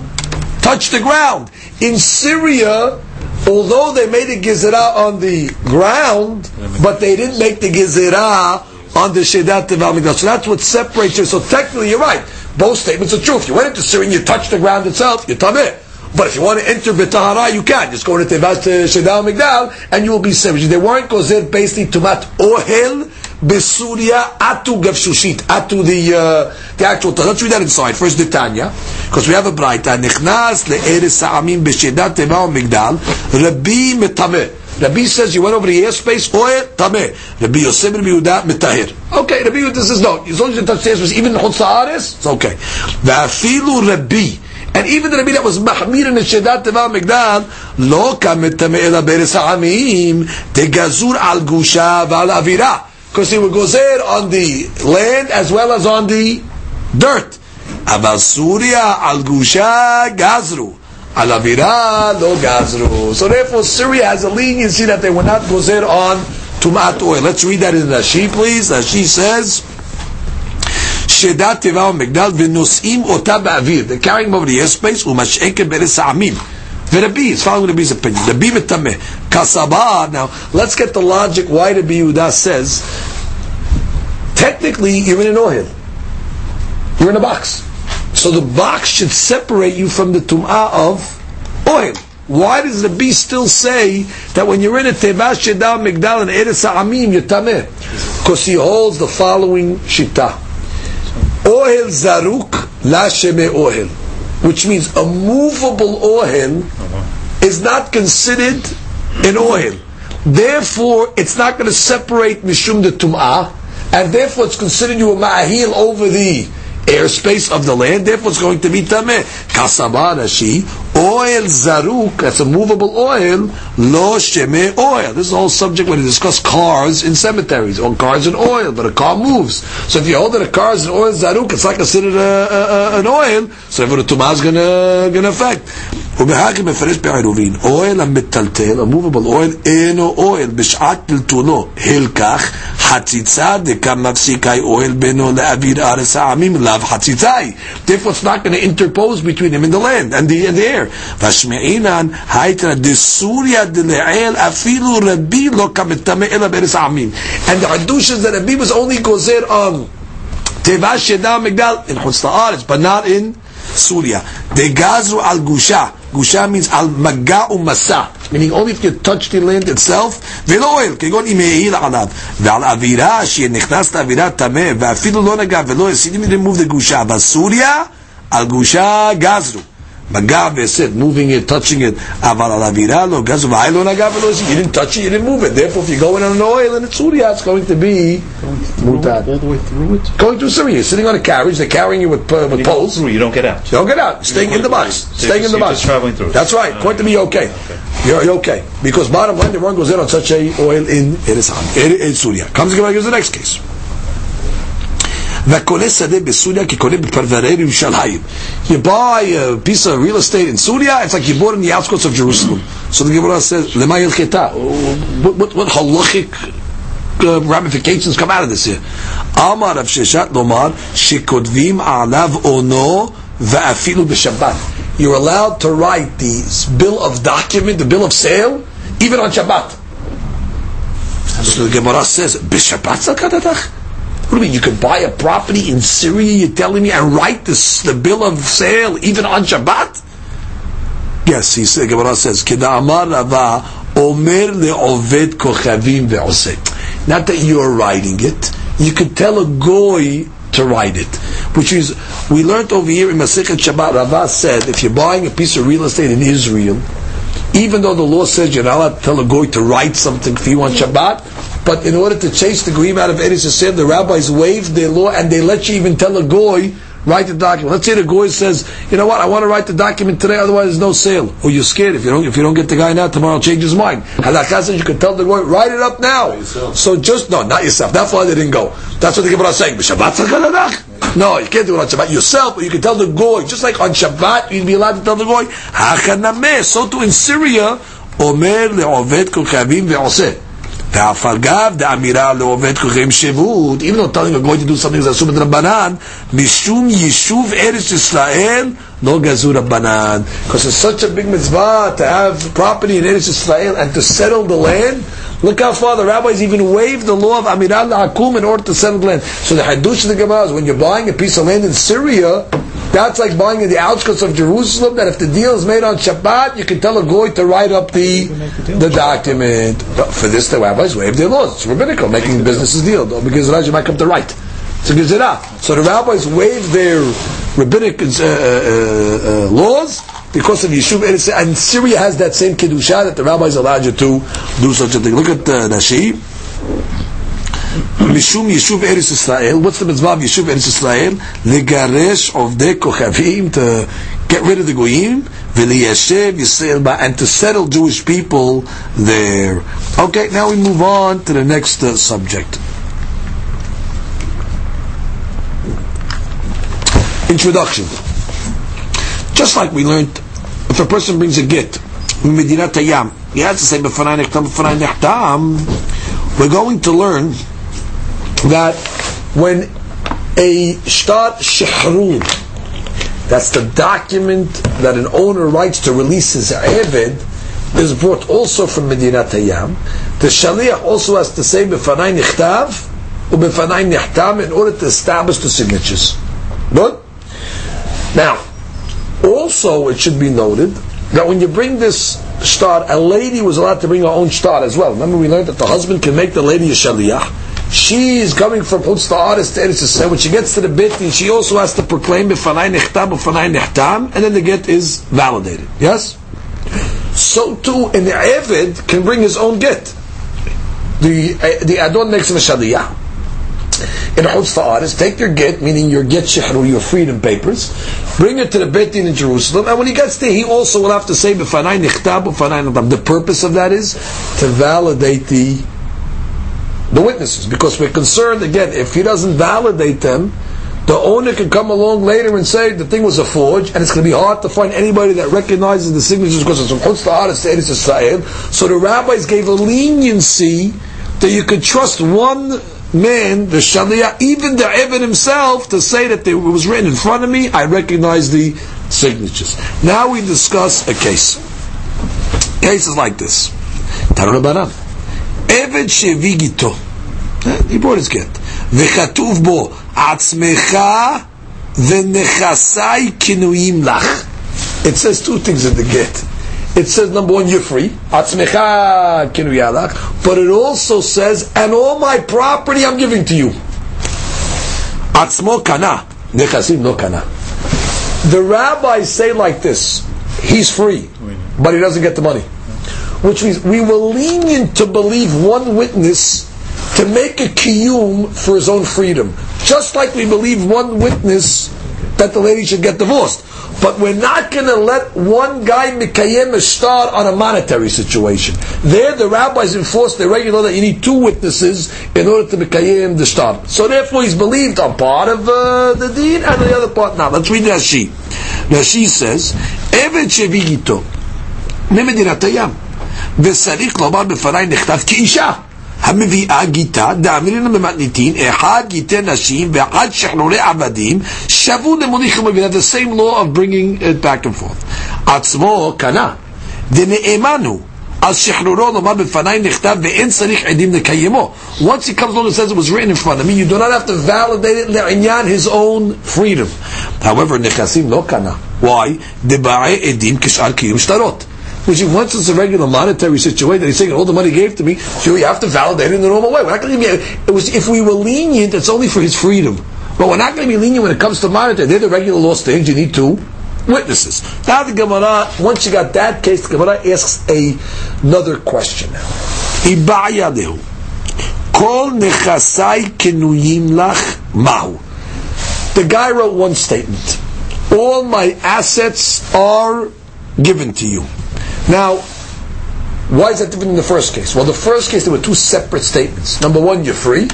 touch the ground. In Syria, although they made a gezerah on the ground, but they didn't make the gezerah on the Shedat Teval So that's what separates you. So technically, you're right. Both statements are true. If you went into Syria and you touched the ground itself, you're tameh. But if you want to enter B'tahara, you can. Just go to Tevat Shedal Migdal, and you will be saved. They weren't gozer basically tumat ohel besuria atu gavshushit, atu the uh, the actual. Let's read that inside. First the Tanya, because we have a braita. Nichnas le'eres sa'amim b'shedat teva migdal, Rabbi metameh. Rabbi says you went over the airspace, oil, tameh. Rabbi Yosef, Rabbi Yehuda, mitahir. Okay, Rabbi Yehuda says no. As long as you touch the airspace, even chutz haaretz, it's okay. Va'afilu Rabbi. And even the Rabbi that was mahmir in the Shedat Teva Migdal, lo kamet tameh ela beres ha'amim, tegazur al gusha v'al avira Because he would go there on the land as well as on the dirt. Aval Surya al gusha gazru. Alavira lo gazru. So therefore, Syria has a leniency that they were not gozer on tumat oil. Let's read that in Rashi, please. Rashi says. שדת תיבה ומגדל ונושאים אותה באוויר. They're carrying over the airspace ומשעקת בארץ העמים. Rabbi is following Rabbi's opinion. Rabbi metameh Kasabah. Now let's get the logic why Rabbi Yehuda says. Technically, you're in an oil. You're in a box. So the box should separate you from the tum'ah of oil. Why does the bee still say that when you're in a Teba Shedah Migdal and Eretz Amim, you're tameh? Because he holds the following shita. Ohel zaruk la sheme ohel. Which means a movable ohel uh-huh. is not considered an ohel. Therefore, it's not going to separate mishum the tum'ah, and therefore it's considered you a ma'ahil over the airspace of the land, therefore it's going to be tameh. Kasaba Rashi, oil zaruk, that's a movable oil, lo sheme oil. This is the whole subject when we discuss cars in cemeteries, or cars in oil, but a car moves. So if you hold that a car is an oil zaruk, it's not considered a, a, a, an oil, so therefore the tumah is gonna, gonna affect. ובהאקים מפרש בעירובין, אוהל המטלטל, המובable oil, אינו אוהל, בשעת טלטולו, הלקח, חציצה דקה מפסיקאי אוהל בינו לאוויר ארץ העמים, לאו חציצאי. Therefore it's not going to interpose between him and the land, and the, and the air. והשמעינן, הייתרא דסוריה דלעיל, אפילו רבי לא כמטמא אלא בארץ העמים. And the Hadush is that Rabbi was only gozer on Teva Shedam Migdal in Chutz but not in Surya. De gazru al gusha Gusha means al maga umasa, meaning only if you touch the land itself. ולא אוהל, כגון אם העיל עליו. ועל אווירה, שנכנס לאווירה טמא, ואפילו לא נגע ולא הסיר, אם remove the גושה. בסוריה, על גושה גזרו. Magav is it, moving it, touching it. Aval alaviralo, gazu v'aylo nagav You didn't touch it, you didn't move it. Therefore, if you go in on an oil and it's surya, it's going to be mutat. All the way through it? Going through surya. You're sitting on a carriage, they're carrying you with, uh, with you poles. Through, you don't get out. You don't get out. Staying in the bus. Staying in the bus. traveling through. That's right. Uh, Point to me, okay. okay. You're, you're, okay. Because bottom line, the one goes in on such a oil in, it is on. It, it's surya. Comes again, here's the next case. You buy a piece of real estate in Surya. it's like you bought in the outskirts of Jerusalem. So the Gemara says, lema. What, what, what halachic uh, ramifications come out of this here? Amar Rav Sheshet lomar shekodvim alav ono va'afilu b'Shabbat. You're allowed to write the bill of document, the bill of sale, even on Shabbat. So the Gemara says, "B'Shabbat zakatach." What do you mean? You could buy a property in Syria, you're telling me, and write this, the bill of sale even on Shabbat? Yes, he said, Gemara says, Keda'amar Rava, Omer. Not that you're writing it, you could tell a goy to write it. Which is, we learned over here in Masechet Shabbat, Rava said, if you're buying a piece of real estate in Israel, even though the law says you're not allowed to tell a goy to write something for you on Shabbat, but in order to chase the goyim out of Eretz Yisrael, the rabbis waived their law and they let you even tell a goy write the document. Let's say the goy says, you know what, I want to write the document today, otherwise there's no sale. Or you're scared if you don't if you don't get the guy now, tomorrow he'll change his mind. Halakha says you can tell the goy, write it up now. So just no, not yourself. That's why they didn't go. That's what the Gemara is saying. No, you can't do it on Shabbat yourself, but you can tell the goy. Just like on Shabbat, you'd be allowed to tell the goy. So too in Syria, Omer le'oved kochavim ve'oseh. The Kuchem even though telling a going to do something is assumed Rabbanan, Mishum Yishuv Eretz Yisrael, no Gazur Rabbanan. Because it's such a big mitzvah to have property in Eretz Yisrael and to settle the land. Look how far the rabbis even waived the law of Amira La'akum in order to settle the land. So the Hadush of the Gemara is when you're buying a piece of land in Syria, that's like buying in the outskirts of Jerusalem. That if the deal is made on Shabbat, you can tell a goy to write up the the document. But for this, the rabbis waived their laws. It's rabbinical, making the businesses deal. Though, because Raja might come to write. A gezerah. So the rabbis waived their rabbinic uh, uh, uh, laws because of Eretz. And Syria has that same kedusha that the rabbis allowed you to do such a thing. Look at uh, Rashi. Mishum יישוב Eretz Israel. what's the mitzvah of יישוב The ישראל? of the כוכבים, to get rid of the goyim, וליישב ישראל, and to settle Jewish people there. Okay, now we move on to the next uh, subject. Introduction. Just like we learned, if a person brings a get, Medinat Hayam. he has to say, we're going to learn that when a shtar shehrun, that's the document that an owner writes to release his eved, is brought also from Medinat Hayam. The shaliach also has to say b'fanai nichtav u'b'fanai nihtam in order to establish the signatures. Good. Now, also it should be noted that when you bring this shtar, a lady was allowed to bring her own shtar as well. Remember, we learned that the husband can make the lady a shaliach. She is coming from Chutz Ta'aris to Eretz Yisrael. When she gets to the and she also has to proclaim B'fanai nechtam, B'fanai nechtam, and then the get is validated. Yes? So too, an Eved can bring his own get. The, uh, the Adon makes him a shaliach. In Chutz Ta'aris, take your get, meaning your get shehru, your freedom papers, bring it to the Beit Din in Jerusalem, and when he gets there, he also will have to say B'fanai nechtam, B'fanai nechtam. The purpose of that is to validate the the witnesses, because we're concerned again if he doesn't validate them, the owner can come along later and say the thing was a forge, and it's going to be hard to find anybody that recognizes the signatures because it's from Chutz to Eretz Yisrael. So the rabbis gave a leniency that you could trust one man, the Shaliah, even the Evan himself, to say that it was written in front of me, I recognize the signatures. Now we discuss a case. Cases like this. Tarun Baran. עבד שהביא גיתו, he brought his get, וכתוב בו, עצמך ונכסיי כנויים לך. It says two things in the get. It says number one, you're free. Atzmecha kinuyalach. But it also says, and all my property I'm giving to you. Atzmo kana. Nechasim no kana. The rabbis say like this, he's free, but he doesn't get the money. which means we were lenient to believe one witness to make a kiyum for his own freedom. Just like we believe one witness that the lady should get divorced. But we're not going to let one guy mikayem a star on a monetary situation. There, the rabbis enforce the regular that you need two witnesses in order to mikayem the star. So therefore, he's believed on part of uh, the deed and the other part not. Let's read Rashi. Rashi says, "Evet. וצריך לומר בפניי נכתב כאישה." המביאה גיטה, דאמירינא במתניתין, אחד גיטי נשים ואחד שחרורי עבדים, שבו למוליך ומבינה, the same law of bringing it back and forth. עצמו קנה, דנאמן הוא. על שחרורו לומר בפניי נכתב ואין צריך עדים לקיימו. Once he comes along and says it was written in front of me, you do not have to validate it לעניין his own freedom. However, נכסים לא קנה. Why? דבעי עדים כשאר קיום שטרות. Which is, once it's a regular monetary situation, he's saying all the money he gave to me, so you have to validate it in the normal way. We're not going to give it was, if we were lenient, it's only for his freedom. But we're not going to be lenient when it comes to monetary. They're the regular law things, you need two witnesses. Now the Gemara, once you got that case, the Gemara asks a, another question. Kol nechasai lach mahu. The guy wrote one statement. All my assets are given to you. Now, why is that different in the first case? Well, the first case there were two separate statements. Number one, you're free.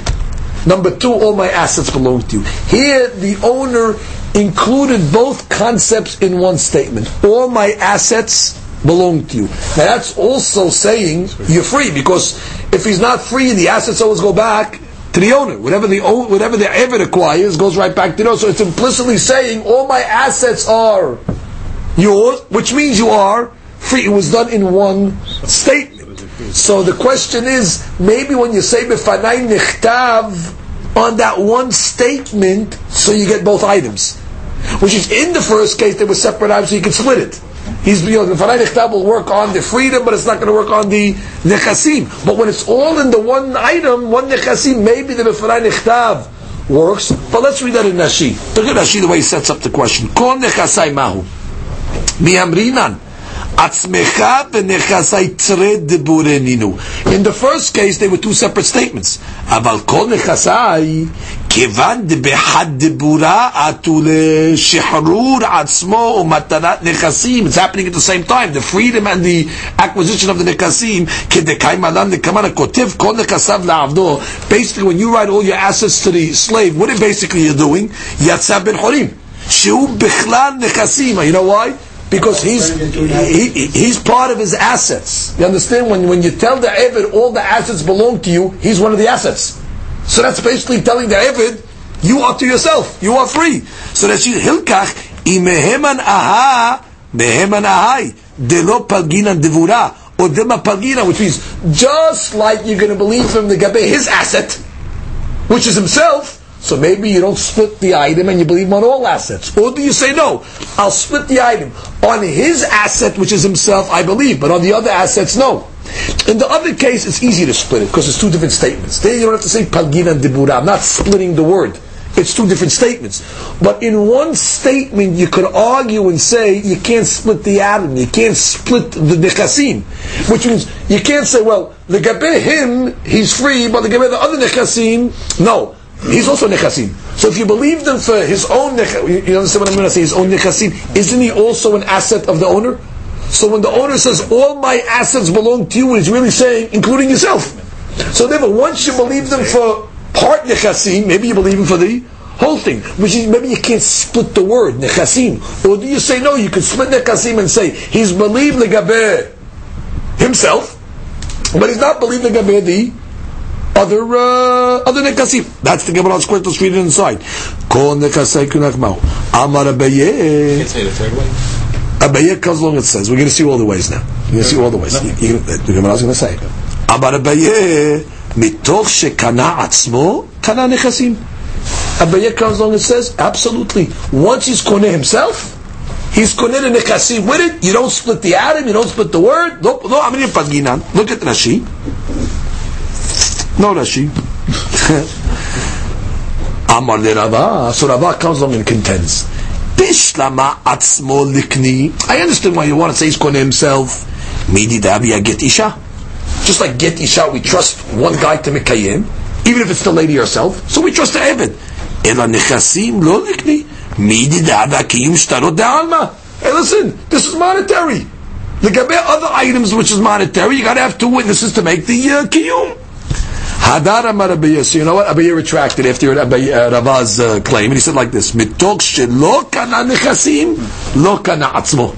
Number two, all my assets belong to you. Here, the owner included both concepts in one statement. All my assets belong to you. Now that's also saying you're free because if he's not free, the assets always go back to the owner. Whatever the whatever the ever acquires goes right back to the owner. So it's implicitly saying all my assets are yours, which means you are free. It was done in one statement. So the question is, maybe when you say befanai nichtav on that one statement, so you get both items. Which is in the first case they were separate items, so you can split it. He's know the fanai nichtav will work on the freedom, but it's not going to work on the nechasim. But when it's all in the one item, one nechasim, maybe the befanai nichtav works. But let's read that in Rashi. Look at Rashi the way he sets up the question. Kol nechasai mahu. Miamrinan. עצמך ונכסי צרי דבורנינו. In the first case, they were two separate statements. אבל כל נכסי, כיוון דבחד דבורה, עטו לשחרור עצמו ומתנת נכסים. It's happening at the same time. The freedom and the acquisition of the נכסים, כדקאי מלן לכמן הכותב כל נכסיו לעבדו. Basically, when you write all your assets to the slave, what it basically you're doing? יצא בן חורים. שהוא בכלל נכסים. You know why? Because he's he, he's part of his assets. You understand? When when you tell the Evid all the assets belong to you, he's one of the assets. So that's basically telling the Evid, you are to yourself, you are free. So that's hilkach imeheman aha meheman ahai delo palginan devura or dema palgina, which means just like you're going to believe from the gabe his asset, which is himself. So maybe you don't split the item and you believe on all assets. Or do you say, no, I'll split the item. On his asset, which is himself, I believe, but on the other assets, no. In the other case, it's easy to split it because it's two different statements. There you don't have to say palgina and dibura. I'm not splitting the word. It's two different statements. But in one statement, you could argue and say you can't split the atom, you can't split the nechasim. Which means you can't say, well, the gabe him, he's free, but the gabe the other nechasim, no. He's also nechasim. So if you believe them for his own nechasim, you understand what I'm going to say? His own nechasim, isn't he also an asset of the owner? So when the owner says all my assets belong to you, he's really saying including yourself. So therefore, once you believe them for part nechasim, maybe you believe them for the whole thing. Which is, maybe you can't split the word nechasim, or do you say no? You can split nechasim and say he's believed legabe himself, but he's not believed legabe the other uh, other nekasim. That's the Gemara's question. Let's read it inside. Kol nekasei kunachmau. Amar Abaye. Can't say the third way. Abaye comes along and says, we're going to see all the ways now. We're going to see all the ways. You- you- The Gemara's going to say. Amar Abaye, mitoch shekana atzmo, kana nechasim. Abaye comes along and says, absolutely. Once he's koneh himself, He's koneh the nechasim with it. You don't split the atom. You don't split the word. No, no. Look at Rashi. No Rashi. [laughs] Amar le Rava. So Rava comes along and contends. Bishlama atzmo likni. I understand why you want to say he's koneh himself. Midi davi get isha. Just like get isha, we trust one guy to mekayim, even if it's the lady herself. So we trust the Eved. Ela nechasim lo likni. Midi davi kiyum shtarot de'alma. Hey, listen, this is monetary. The other items which is monetary, you got to have two witnesses to make the uh, kiyum. Hadar Amar. So you know what? Abaye retracted after uh, Rava's uh, claim, and he said like this: Mitok shelo kana nechasim, lo kana atzmo.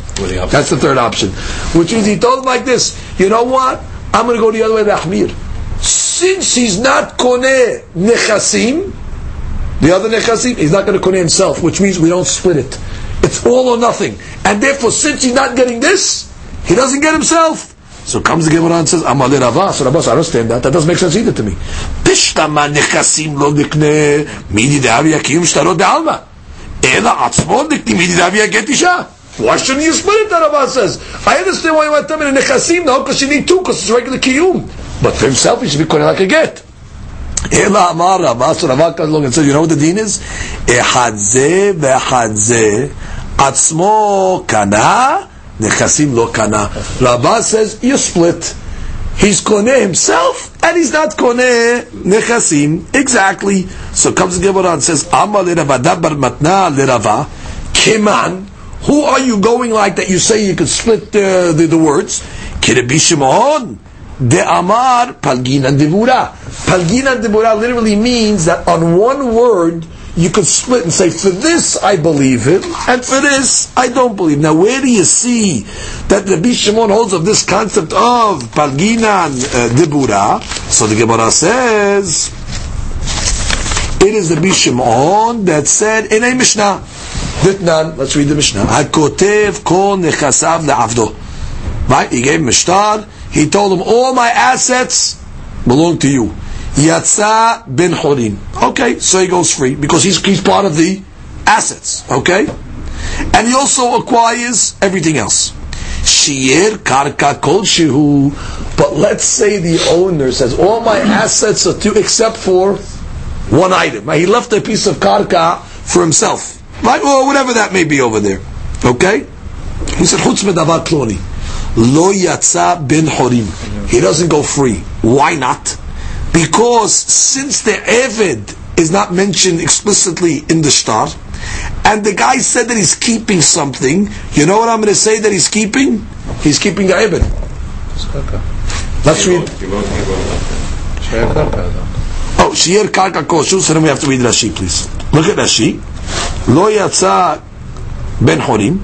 That's the third option. Which means he told him like this: You know what? I'm going to go the other way, Rahmir. Since he's not koneh nechasim, the other nechasim, he's not going to koneh himself, which means we don't split it. It's all or nothing. And therefore, since he's not getting this, he doesn't get himself. So comes the Gemara and says, Amale Rava. So Rava, I understand that. That doesn't make sense either to me. Pishtama nechasim lo nikne midi de'avi yakim shtarot de'alma. Ela atzmo nikne midi de'avi yaget isha. Why shouldn't you split it, Rava says? I understand why you want them in nechasim now, because you need two, because it's regular kiyum. But for himself, he should be calling like a get. Ela amar Rava. So Rava comes along and says, you know what the deen is? Ehad ze ve'ehad atzmo kana Nechasim lo kana. Rabba says, you split. He's koneh himself, and he's not koneh nechasim. Exactly. So comes the Gemara and says, Amma leravada bar matna lerava. Kiman. Who are you going like that you say you could split the, the, the words? Kirebi Shimon. De Amar Palgina Devura. Palgina Devura literally means that on one word you could split and say, for this I believe him, and for this I don't believe. Now, where do you see that the Shimon holds of this concept of Palgina uh, Dibura? So the Gemara says, it is the Shimon that said in a Mishnah, Ditnan, let's read the Mishnah. Hakotev kol nechasav le'avdo. Right? He gave him a star. He told him, all my assets belong to you. Yatsa ben Horim. Okay, so he goes free because he's, he's part of the assets. Okay? And he also acquires everything else. Shir karka kol. But let's say the owner says, all my assets are to, except for one item. He left a piece of karka for himself. Right? Or whatever that may be over there. Okay? He said, chutz medavar kloni. Lo yatsa ben Horim. He doesn't go free. Why not? Because since the Eved is not mentioned explicitly in the star, and the guy said that he's keeping something, you know what I'm going to say that he's keeping? He's keeping the Eved. Let's read. Oh, Shir Karka Koshu, so then we have to read Rashi, please. Look at Rashi. Lo Yatsa Ben Horim.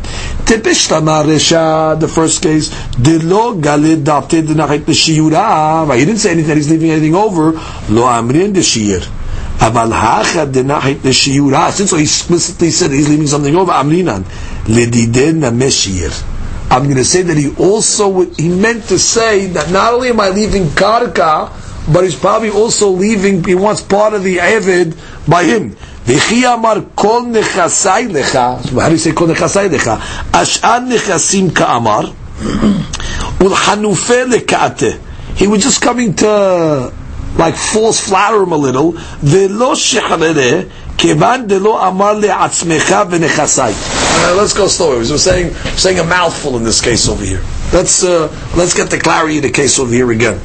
The first case. He didn't say anything he's leaving anything over. Lo Amrin Hacha Dinachit Since he explicitly said he's leaving something over. I'm going to say that he also, he meant to say that not only am I leaving Karka, but he's probably also leaving, he wants part of the Evid by him. וכי אמר כל נכסי לך, how do you say כל נכסי לך? השאר נכסים כאמר, ולחנופה לקעתה. He was just coming to like false flatter him a little, ולא שחררה, כיוון דלא אמר לעצמך ונכסי. Let's go slower. We're saying, saying a mouthful in this case over here. Let's, uh, let's get the clarity of the case over here again.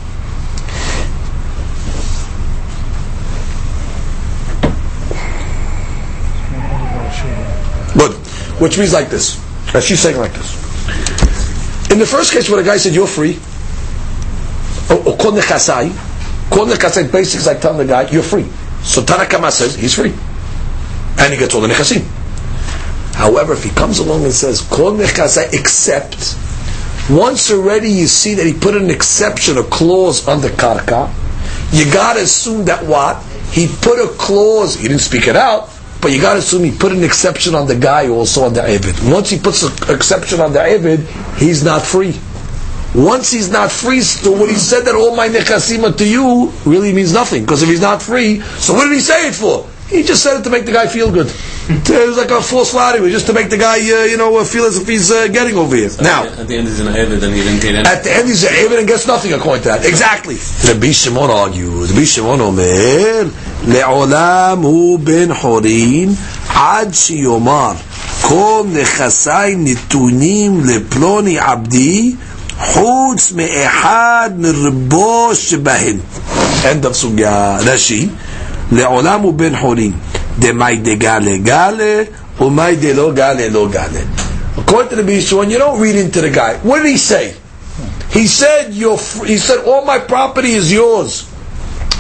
Good. Which means like this. she's saying like this. In the first case where the guy said, you're free, or kol nechasai, kol is like telling the guy, you're free. So Tanna Kamma says, he's free. And he gets all the nechasim. However, if he comes along and says, kol nechasai except, once already you see that he put an exception, a clause on the karka, you gotta assume that what? He put a clause, he didn't speak it out, but you got to assume he put an exception on the guy also on the Avid. Once he puts an exception on the Avid, he's not free. Once he's not free, so what he said that all my nechasim are to you really means nothing. Because if he's not free, so what did he say it for? He just said it to make the guy feel good. it was like a false lottery, just to make the guy, uh, you know, uh, feel as if he's uh, getting over here. Now, at the end he's an Evid and he didn't get any. at the end, he's an Avid and gets nothing according to that. Exactly. Rabbi Shimon argues. Rabbi Shimon אומר, לעולם הוא בן חורין עד שיאמר כל נכסי נתונים לפלוני עבדי חוץ מאחד מרבו שבהם. End of סוגיה. רש"י, לעולם הוא בן חורין. דמאי דגלה גלה ומאי דלא גלה לא גלה. According to the Bishon, you don't read into the guy. What did he say? He said, "Your." He said, "All my property is yours,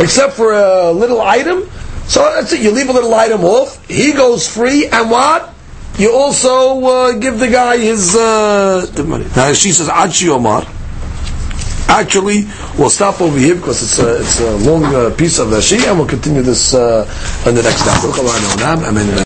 except for a little item." So that's it. You leave a little item off. He goes free, and what? You also uh, give the guy his uh, the money. Now she says, "Achi Omar." Actually, we'll stop over here because it's a, it's a long uh, piece of the Rashi, and we'll continue this uh, the next daf.